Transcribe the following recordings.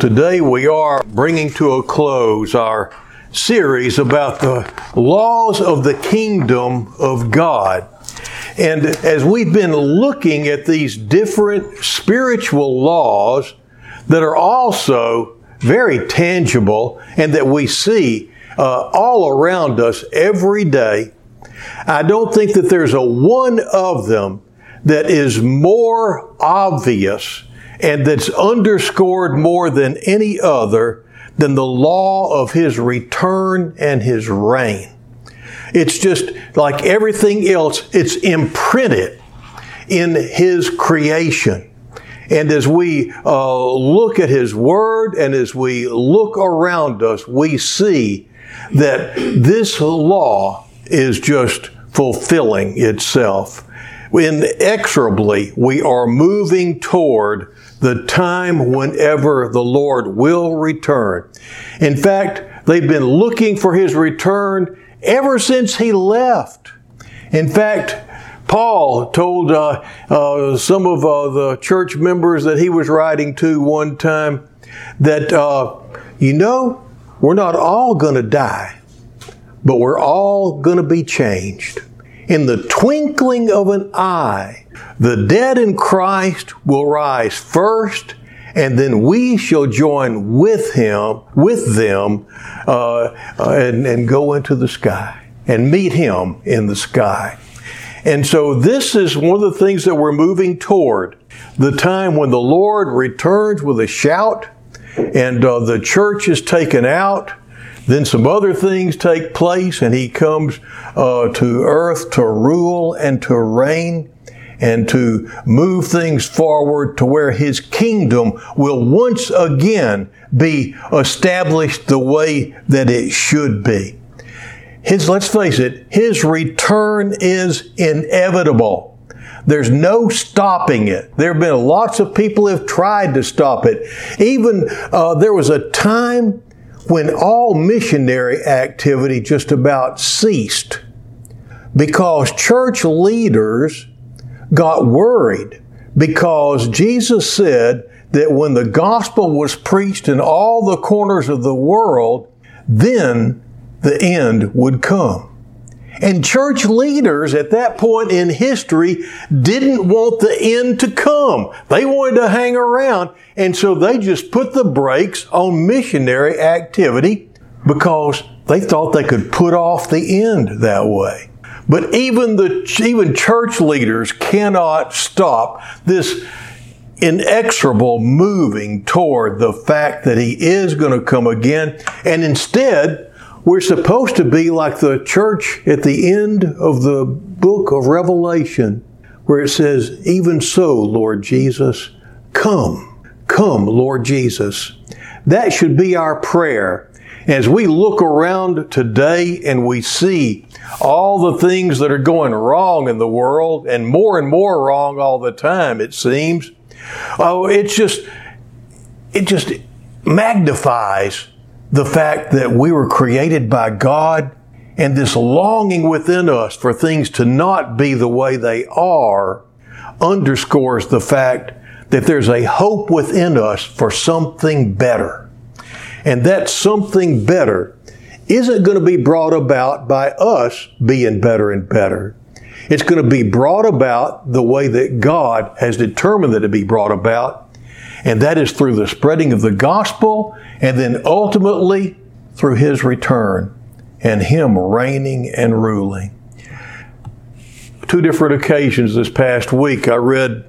Today we are bringing to a close our series about the laws of the kingdom of God. And as we've been looking at these different spiritual laws that are also very tangible and that we see uh, all around us every day, I don't think that there's a one of them that is more obvious and that's underscored more than any other than the law of his return and his reign. It's just like everything else, it's imprinted in his creation. And as we uh, look at his word and as we look around us, we see that this law is just fulfilling itself. Inexorably, we are moving toward the time whenever the Lord will return. In fact, they've been looking for his return ever since he left. In fact, Paul told uh, uh, some of uh, the church members that he was writing to one time that, uh, you know, we're not all going to die, but we're all going to be changed. In the twinkling of an eye, the dead in Christ will rise first, and then we shall join with him, with them, uh, uh, and, and go into the sky and meet him in the sky. And so this is one of the things that we're moving toward. The time when the Lord returns with a shout and uh, the church is taken out. Then some other things take place and he comes uh, to earth to rule and to reign and to move things forward to where His kingdom will once again be established the way that it should be. His, let's face it, His return is inevitable. There's no stopping it. There have been lots of people who have tried to stop it. Even uh, there was a time when all missionary activity just about ceased because church leaders got worried because Jesus said that when the gospel was preached in all the corners of the world, then the end would come. And church leaders at that point in history didn't want the end to come. They wanted to hang around. And so they just put the brakes on missionary activity because they thought they could put off the end that way. But even the even church leaders cannot stop this inexorable moving toward the fact that he is going to come again. And instead, we're supposed to be like the church at the end of the book of Revelation, where it says, Even so, Lord Jesus, come, come, Lord Jesus. That should be our prayer. As we look around today and we see all the things that are going wrong in the world and more and more wrong all the time, it seems. Oh, it's just, it just magnifies the fact that we were created by God and this longing within us for things to not be the way they are underscores the fact that there's a hope within us for something better. And that something better isn't going to be brought about by us being better and better. It's going to be brought about the way that God has determined that it be brought about, and that is through the spreading of the gospel, and then ultimately through His return and Him reigning and ruling. Two different occasions this past week, I read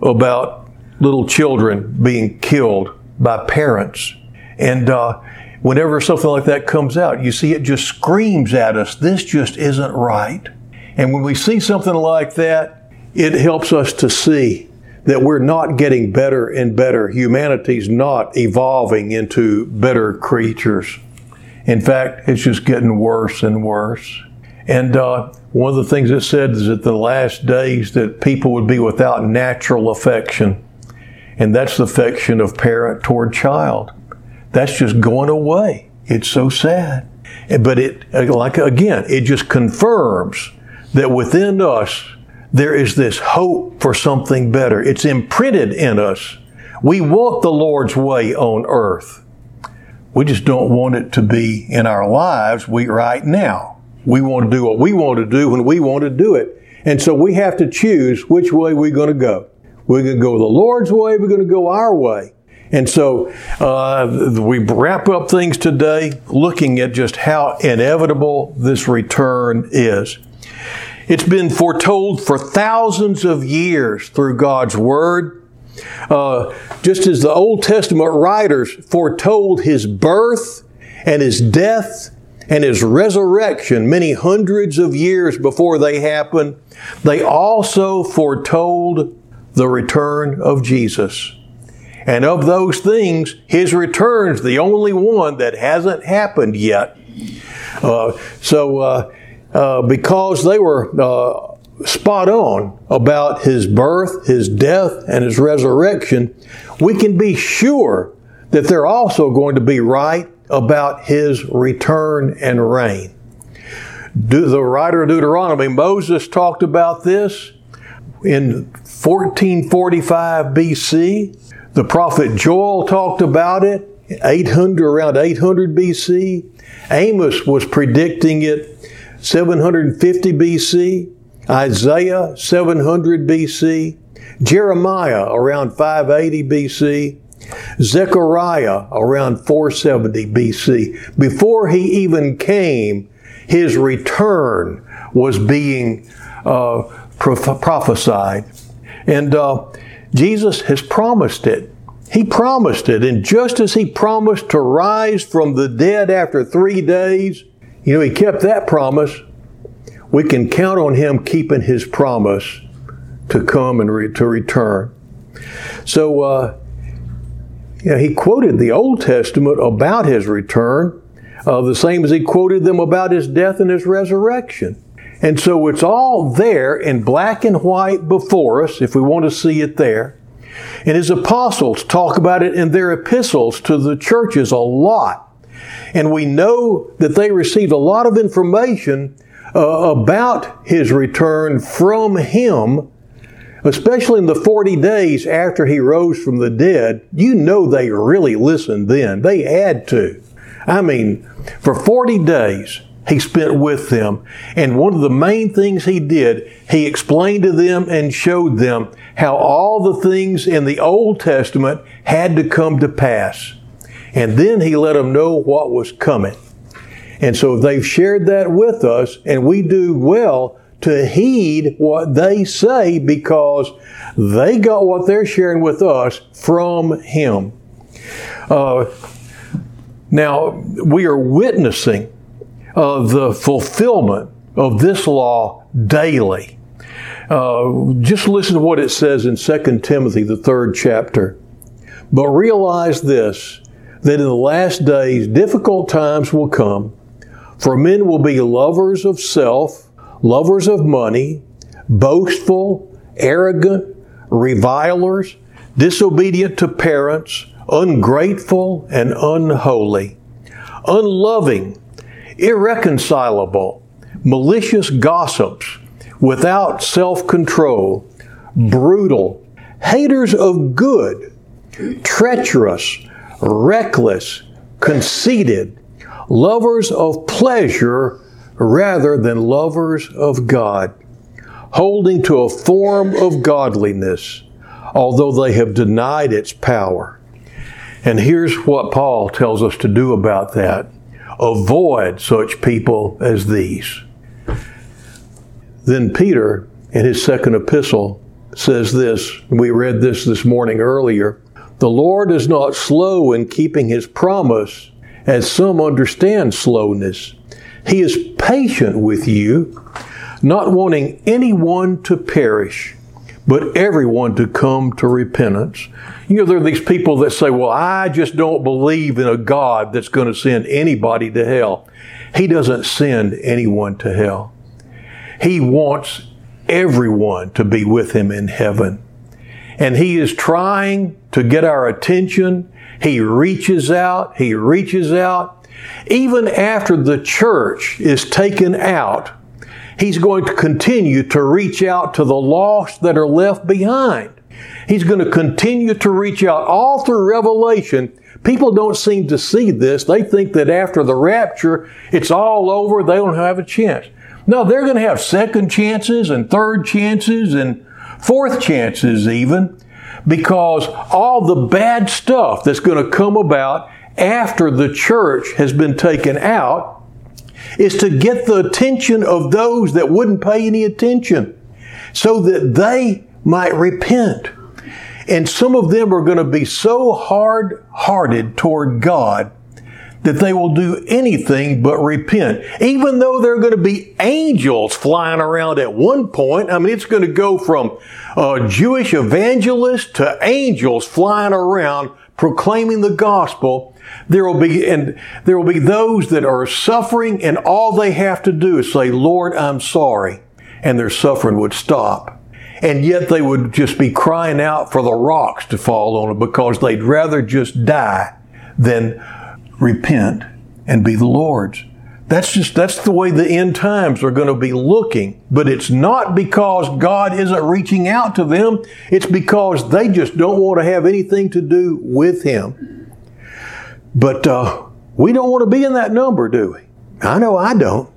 about little children being killed by parents. And uh, whenever something like that comes out, you see it just screams at us, this just isn't right. And when we see something like that, it helps us to see that we're not getting better and better. Humanity's not evolving into better creatures. In fact, it's just getting worse and worse. And uh, one of the things it said is that the last days that people would be without natural affection. And that's the affection of parent toward child. That's just going away. It's so sad. But it, like again, it just confirms that within us there is this hope for something better. It's imprinted in us. We want the Lord's way on earth. We just don't want it to be in our lives we right now. We want to do what we want to do when we want to do it. And so we have to choose which way we're going to go. We're going to go the Lord's way, we're going to go our way. And so uh, we wrap up things today looking at just how inevitable this return is. It's been foretold for thousands of years through God's Word. Uh, just as the Old Testament writers foretold His birth and His death and His resurrection many hundreds of years before they happened, they also foretold the return of Jesus. And of those things, His return's the only one that hasn't happened yet. Uh, so, uh, uh, because they were uh, spot on about his birth, his death, and his resurrection, we can be sure that they're also going to be right about his return and reign. Do the writer of Deuteronomy, Moses, talked about this in 1445 BC. The prophet Joel talked about it 800 around 800 BC. Amos was predicting it 750 BC, Isaiah 700 BC, Jeremiah around 580 BC, Zechariah around 470 BC. Before he even came, his return was being uh, prophesied. And uh, Jesus has promised it. He promised it. And just as he promised to rise from the dead after three days, you know, He kept that promise. We can count on Him keeping His promise to come and re- to return. So, uh, yeah, He quoted the Old Testament about His return, uh, the same as He quoted them about His death and His resurrection. And so it's all there in black and white before us if we want to see it there. And his apostles talk about it in their epistles to the churches a lot. And we know that they received a lot of information uh, about his return from him, especially in the 40 days after he rose from the dead. You know they really listened then. They had to. I mean, for 40 days, he spent with them. And one of the main things he did, he explained to them and showed them how all the things in the Old Testament had to come to pass. And then he let them know what was coming. And so they've shared that with us, and we do well to heed what they say because they got what they're sharing with us from him. Uh, now, we are witnessing uh, the fulfillment of this law daily. Uh, just listen to what it says in 2 Timothy, the third chapter. But realize this that in the last days difficult times will come, for men will be lovers of self, lovers of money, boastful, arrogant, revilers, disobedient to parents, ungrateful and unholy, unloving, irreconcilable, malicious gossips, without self control, brutal, haters of good, treacherous, reckless, conceited, lovers of pleasure rather than lovers of God, holding to a form of godliness, although they have denied its power. And here's what Paul tells us to do about that avoid such people as these. Then Peter, in his second epistle, says this. We read this this morning earlier. The Lord is not slow in keeping his promise, as some understand slowness. He is patient with you, not wanting anyone to perish, but everyone to come to repentance. You know, there are these people that say, Well, I just don't believe in a God that's going to send anybody to hell. He doesn't send anyone to hell. He wants everyone to be with Him in heaven. And He is trying to get our attention. He reaches out, He reaches out. Even after the church is taken out, He's going to continue to reach out to the lost that are left behind. He's going to continue to reach out all through Revelation. People don't seem to see this. They think that after the rapture, it's all over. They don't have a chance. No, they're going to have second chances and third chances and fourth chances even because all the bad stuff that's going to come about after the church has been taken out is to get the attention of those that wouldn't pay any attention so that they might repent. And some of them are going to be so hard hearted toward God that they will do anything but repent. Even though there are going to be angels flying around at one point, I mean, it's going to go from uh, Jewish evangelists to angels flying around proclaiming the gospel. There will be, and there will be those that are suffering and all they have to do is say, Lord, I'm sorry. And their suffering would stop. And yet they would just be crying out for the rocks to fall on them because they'd rather just die than repent and be the Lord's. That's just, that's the way the end times are going to be looking. But it's not because God isn't reaching out to them. It's because they just don't want to have anything to do with Him. But uh, we don't want to be in that number, do we? I know I don't.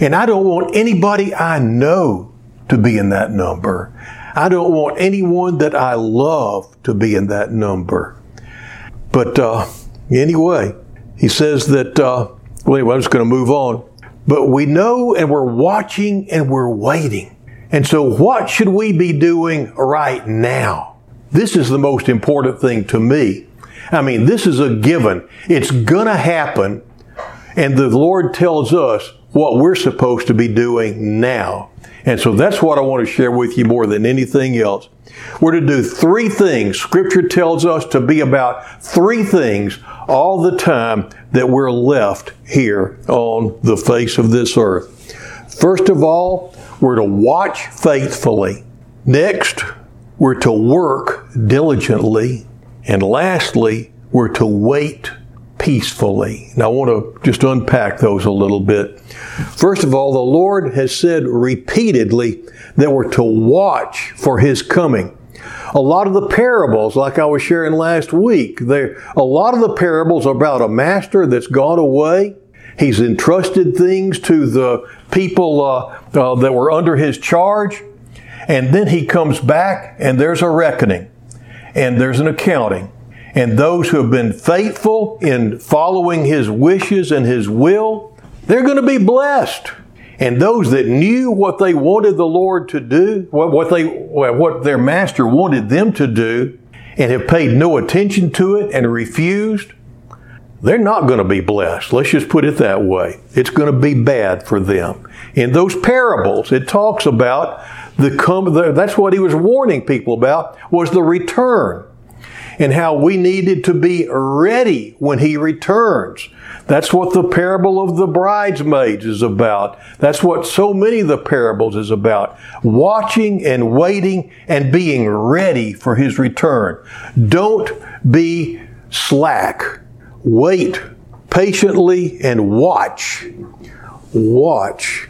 And I don't want anybody I know to be in that number. I don't want anyone that I love to be in that number. But uh, anyway, he says that, uh, well, anyway, I'm just going to move on. But we know and we're watching and we're waiting. And so, what should we be doing right now? This is the most important thing to me. I mean, this is a given. It's going to happen. And the Lord tells us what we're supposed to be doing now. And so that's what I want to share with you more than anything else. We're to do three things. Scripture tells us to be about three things all the time that we're left here on the face of this earth. First of all, we're to watch faithfully. Next, we're to work diligently. And lastly, we're to wait peacefully. Now, I want to just unpack those a little bit. First of all, the Lord has said repeatedly that we're to watch for His coming. A lot of the parables, like I was sharing last week, a lot of the parables are about a master that's gone away. He's entrusted things to the people uh, uh, that were under his charge, and then he comes back, and there's a reckoning, and there's an accounting. And those who have been faithful in following his wishes and his will, they're going to be blessed. And those that knew what they wanted the Lord to do, what, they, what their master wanted them to do, and have paid no attention to it and refused, they're not going to be blessed. Let's just put it that way. It's going to be bad for them. In those parables, it talks about the come, that's what he was warning people about, was the return and how we needed to be ready when he returns. That's what the parable of the bridesmaids is about. That's what so many of the parables is about. Watching and waiting and being ready for his return. Don't be slack. Wait patiently and watch. Watch.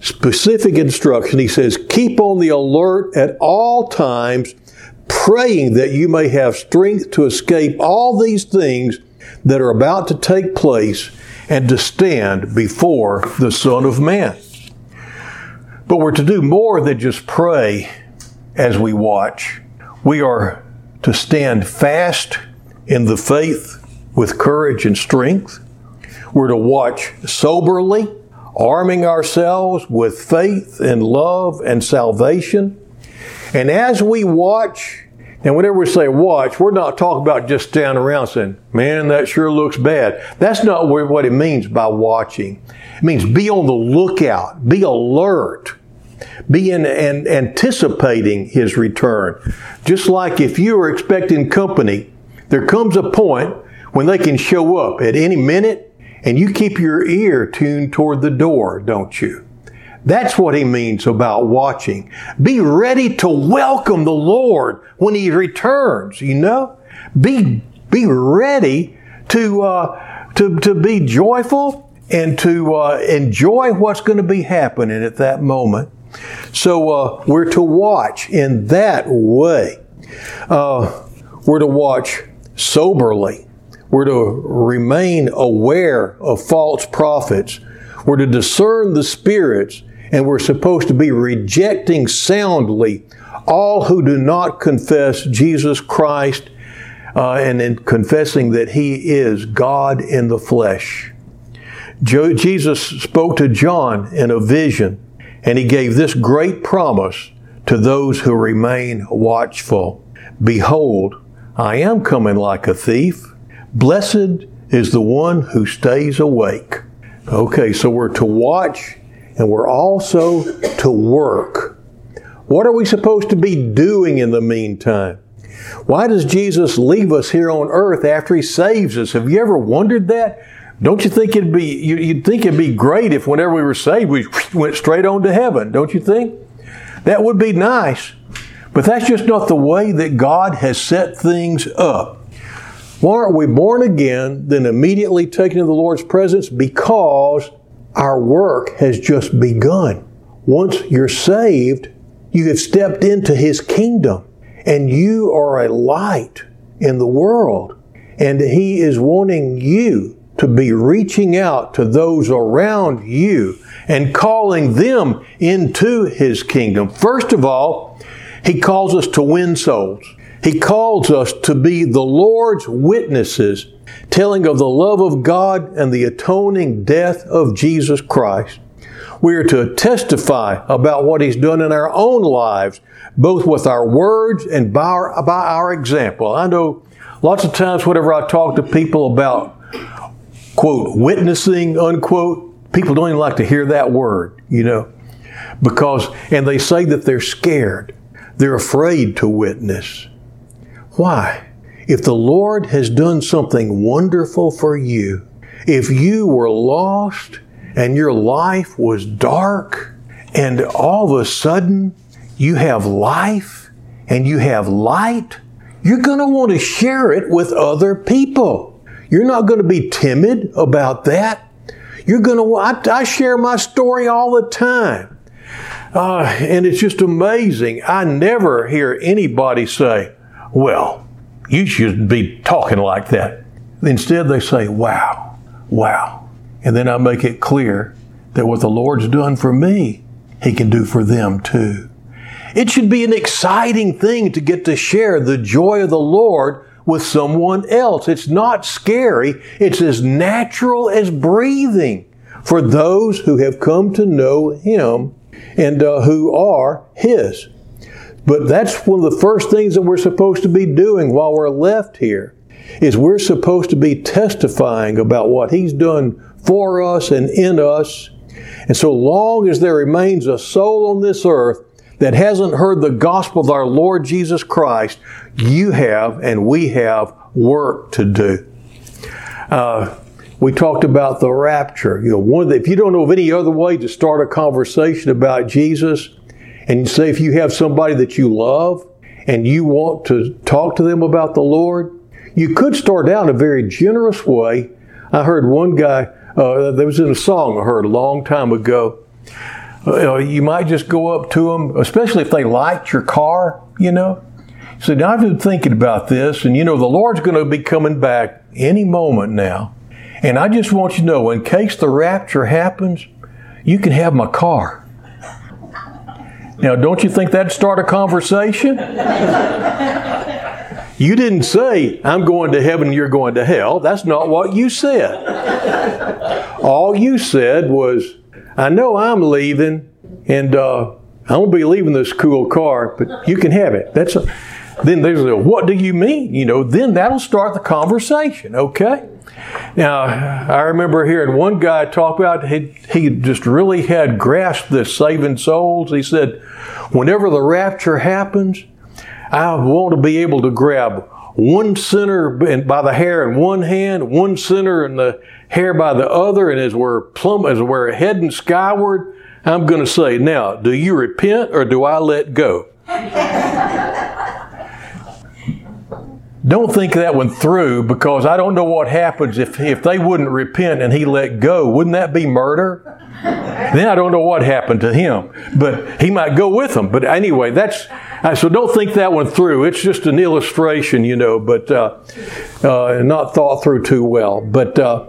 Specific instruction. He says, keep on the alert at all times, praying that you may have strength to escape all these things that are about to take place and to stand before the Son of Man. But we're to do more than just pray as we watch. We are to stand fast in the faith with courage and strength. We're to watch soberly, arming ourselves with faith and love and salvation. And as we watch, and whenever we say watch, we're not talking about just standing around saying, man, that sure looks bad. That's not what it means by watching. It means be on the lookout, be alert, be in, and anticipating his return. Just like if you are expecting company, there comes a point when they can show up at any minute and you keep your ear tuned toward the door, don't you? That's what he means about watching. Be ready to welcome the Lord when he returns, you know? Be, be ready to, uh, to, to be joyful and to uh, enjoy what's going to be happening at that moment. So uh, we're to watch in that way. Uh, we're to watch soberly. We're to remain aware of false prophets. We're to discern the spirits, and we're supposed to be rejecting soundly all who do not confess Jesus Christ uh, and in confessing that He is God in the flesh. Jesus spoke to John in a vision, and He gave this great promise to those who remain watchful Behold, I am coming like a thief. Blessed is the one who stays awake. Okay, so we're to watch and we're also to work. What are we supposed to be doing in the meantime? Why does Jesus leave us here on earth after he saves us? Have you ever wondered that? Don't you think it'd be you'd think it'd be great if whenever we were saved we went straight on to heaven, don't you think? That would be nice. But that's just not the way that God has set things up. Why aren't we born again, then immediately taken into the Lord's presence? Because our work has just begun. Once you're saved, you have stepped into His kingdom and you are a light in the world. And He is wanting you to be reaching out to those around you and calling them into His kingdom. First of all, He calls us to win souls. He calls us to be the Lord's witnesses, telling of the love of God and the atoning death of Jesus Christ. We are to testify about what He's done in our own lives, both with our words and by our, by our example. I know lots of times, whenever I talk to people about, quote, witnessing, unquote, people don't even like to hear that word, you know, because, and they say that they're scared. They're afraid to witness. Why? If the Lord has done something wonderful for you, if you were lost and your life was dark, and all of a sudden you have life and you have light, you're going to want to share it with other people. You're not going to be timid about that. You're going to, I, I share my story all the time. Uh, and it's just amazing. I never hear anybody say, well, you should be talking like that. Instead, they say, wow, wow. And then I make it clear that what the Lord's done for me, He can do for them too. It should be an exciting thing to get to share the joy of the Lord with someone else. It's not scary. It's as natural as breathing for those who have come to know Him and uh, who are His. But that's one of the first things that we're supposed to be doing while we're left here is we're supposed to be testifying about what He's done for us and in us. And so long as there remains a soul on this earth that hasn't heard the gospel of our Lord Jesus Christ, you have and we have work to do. Uh, we talked about the rapture. You know, one the, if you don't know of any other way to start a conversation about Jesus, and you say if you have somebody that you love and you want to talk to them about the Lord, you could start out in a very generous way. I heard one guy, uh, there was in a song I heard a long time ago. Uh, you might just go up to them, especially if they liked your car, you know. So now I've been thinking about this, and you know, the Lord's going to be coming back any moment now. And I just want you to know, in case the rapture happens, you can have my car. Now, don't you think that'd start a conversation? you didn't say, I'm going to heaven, you're going to hell. That's not what you said. All you said was, I know I'm leaving, and uh, I won't be leaving this cool car, but you can have it. That's a, then there's a, what do you mean? You know, then that'll start the conversation, okay? Now, I remember hearing one guy talk about he, he just really had grasped this saving souls. He said, whenever the rapture happens, I want to be able to grab one sinner by the hair in one hand, one sinner in the hair by the other, and as we're plumb, as we're heading skyward, I'm going to say, now, do you repent or do I let go? don't think that one through because I don't know what happens if, if they wouldn't repent and he let go. Wouldn't that be murder? then I don't know what happened to him, but he might go with them. But anyway, that's so don't think that one through. It's just an illustration, you know, but uh, uh, not thought through too well. But uh,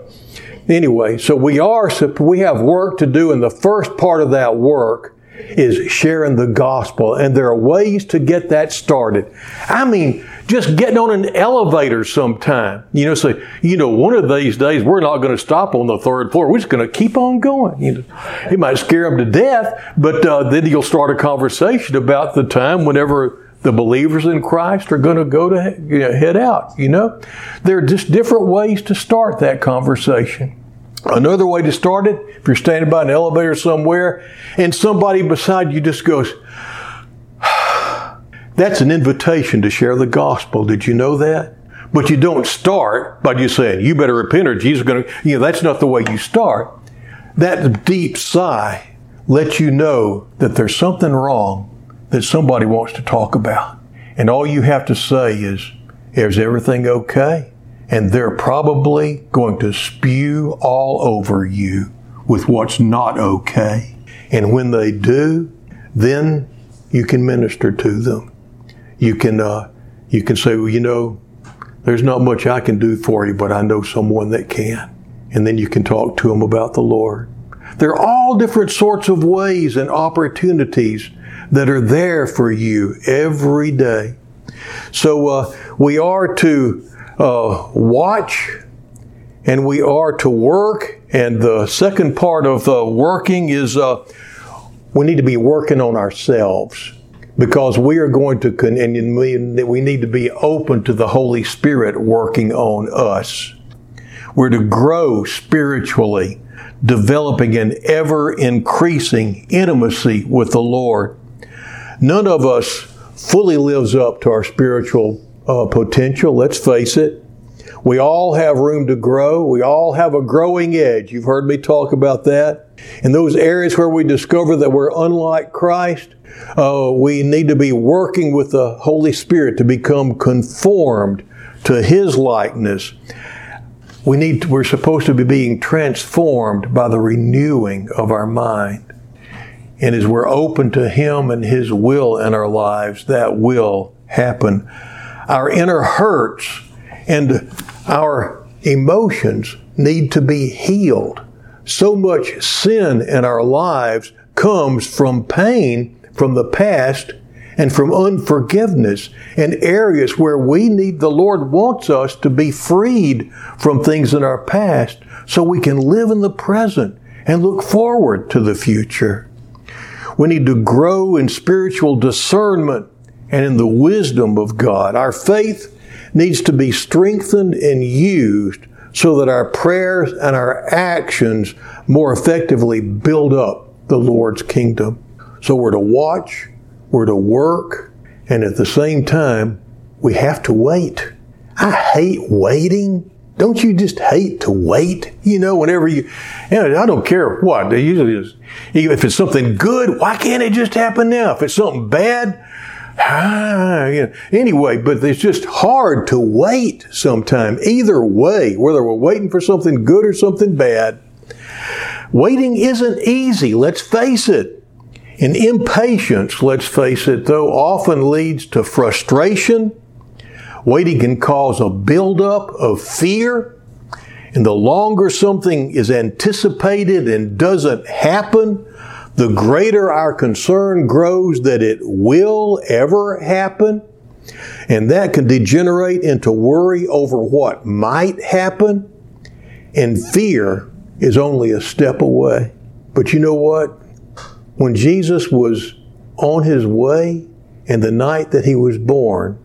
anyway, so we are we have work to do, and the first part of that work is sharing the gospel, and there are ways to get that started. I mean just getting on an elevator sometime. You know, say, you know, one of these days we're not going to stop on the third floor. We're just going to keep on going. You know, it might scare them to death, but uh, then you'll start a conversation about the time whenever the believers in Christ are going to go to you know, head out. You know, there are just different ways to start that conversation. Another way to start it, if you're standing by an elevator somewhere and somebody beside you just goes, that's an invitation to share the gospel. Did you know that? But you don't start by just saying, you better repent or Jesus is going to, you know, that's not the way you start. That deep sigh lets you know that there's something wrong that somebody wants to talk about. And all you have to say is, is everything okay? And they're probably going to spew all over you with what's not okay. And when they do, then you can minister to them you can uh, you can say, well, you know, there's not much I can do for you, but I know someone that can. And then you can talk to them about the Lord. There are all different sorts of ways and opportunities that are there for you every day. So uh, we are to uh, watch and we are to work. And the second part of the working is uh, we need to be working on ourselves because we are going to, and we need to be open to the Holy Spirit working on us. We're to grow spiritually, developing an ever increasing intimacy with the Lord. None of us fully lives up to our spiritual uh, potential, let's face it. We all have room to grow. We all have a growing edge. You've heard me talk about that. In those areas where we discover that we're unlike Christ, uh, we need to be working with the Holy Spirit to become conformed to His likeness. We need to, we're supposed to be being transformed by the renewing of our mind. And as we're open to Him and His will in our lives, that will happen. Our inner hurts and our emotions need to be healed. So much sin in our lives comes from pain from the past and from unforgiveness and areas where we need the Lord wants us to be freed from things in our past so we can live in the present and look forward to the future. We need to grow in spiritual discernment and in the wisdom of God. Our faith needs to be strengthened and used so that our prayers and our actions more effectively build up the Lord's kingdom. So we're to watch, we're to work, and at the same time, we have to wait. I hate waiting. Don't you just hate to wait? You know, whenever you, you know, I don't care what. They usually just, if it's something good, why can't it just happen now? If it's something bad, ah, anyway, but it's just hard to wait sometimes. Either way, whether we're waiting for something good or something bad, waiting isn't easy. Let's face it. And impatience, let's face it, though, often leads to frustration. Waiting can cause a buildup of fear. And the longer something is anticipated and doesn't happen, the greater our concern grows that it will ever happen. And that can degenerate into worry over what might happen. And fear is only a step away. But you know what? When Jesus was on his way and the night that he was born,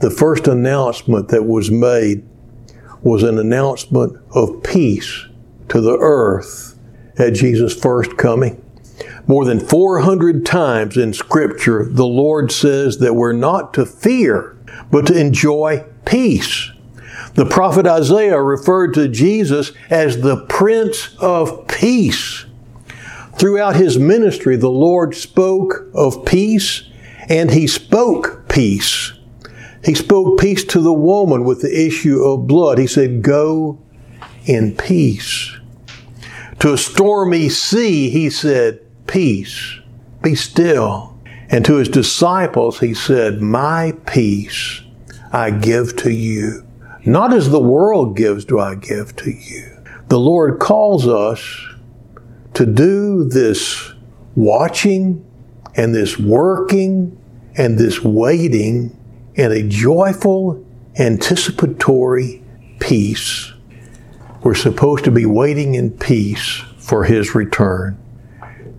the first announcement that was made was an announcement of peace to the earth at Jesus' first coming. More than 400 times in Scripture, the Lord says that we're not to fear, but to enjoy peace. The prophet Isaiah referred to Jesus as the Prince of Peace. Throughout his ministry, the Lord spoke of peace and he spoke peace. He spoke peace to the woman with the issue of blood. He said, Go in peace. To a stormy sea, he said, Peace, be still. And to his disciples, he said, My peace I give to you. Not as the world gives do I give to you. The Lord calls us to do this watching and this working and this waiting in a joyful, anticipatory peace. We're supposed to be waiting in peace for His return.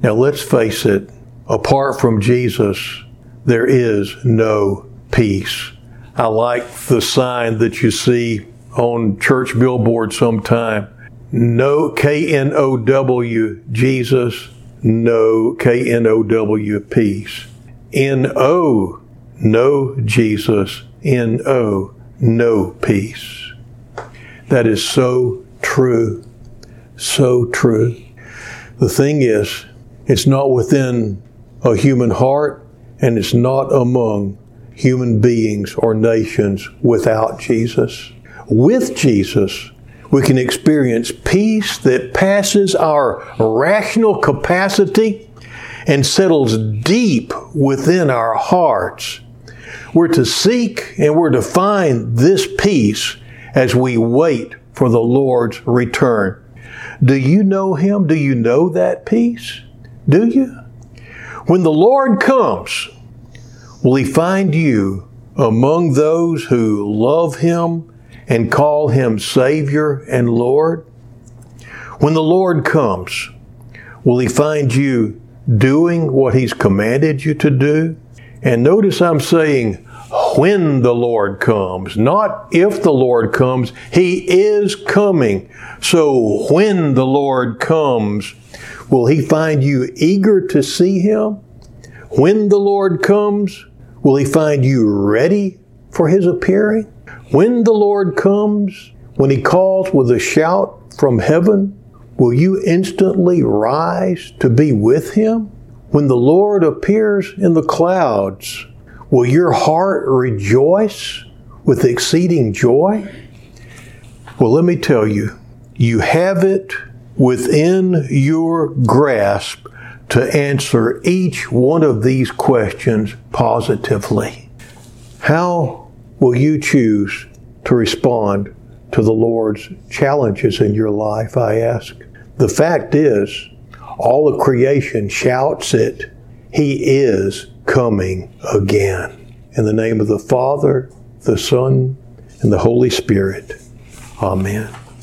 Now let's face it, apart from Jesus, there is no peace. I like the sign that you see on church billboard sometime. No K N O W Jesus, no K N O W peace. N O, no Jesus, N O, no peace. That is so true, so true. The thing is, it's not within a human heart and it's not among human beings or nations without Jesus. With Jesus, we can experience peace that passes our rational capacity and settles deep within our hearts. We're to seek and we're to find this peace as we wait for the Lord's return. Do you know Him? Do you know that peace? Do you? When the Lord comes, will He find you among those who love Him and call him Savior and Lord? When the Lord comes, will he find you doing what he's commanded you to do? And notice I'm saying when the Lord comes, not if the Lord comes. He is coming. So when the Lord comes, will he find you eager to see him? When the Lord comes, will he find you ready for his appearing? When the Lord comes, when he calls with a shout from heaven, will you instantly rise to be with him? When the Lord appears in the clouds, will your heart rejoice with exceeding joy? Well, let me tell you, you have it within your grasp to answer each one of these questions positively. How will you choose to respond to the Lord's challenges in your life, I ask? The fact is, all of creation shouts it. He is coming again. In the name of the Father, the Son, and the Holy Spirit. Amen.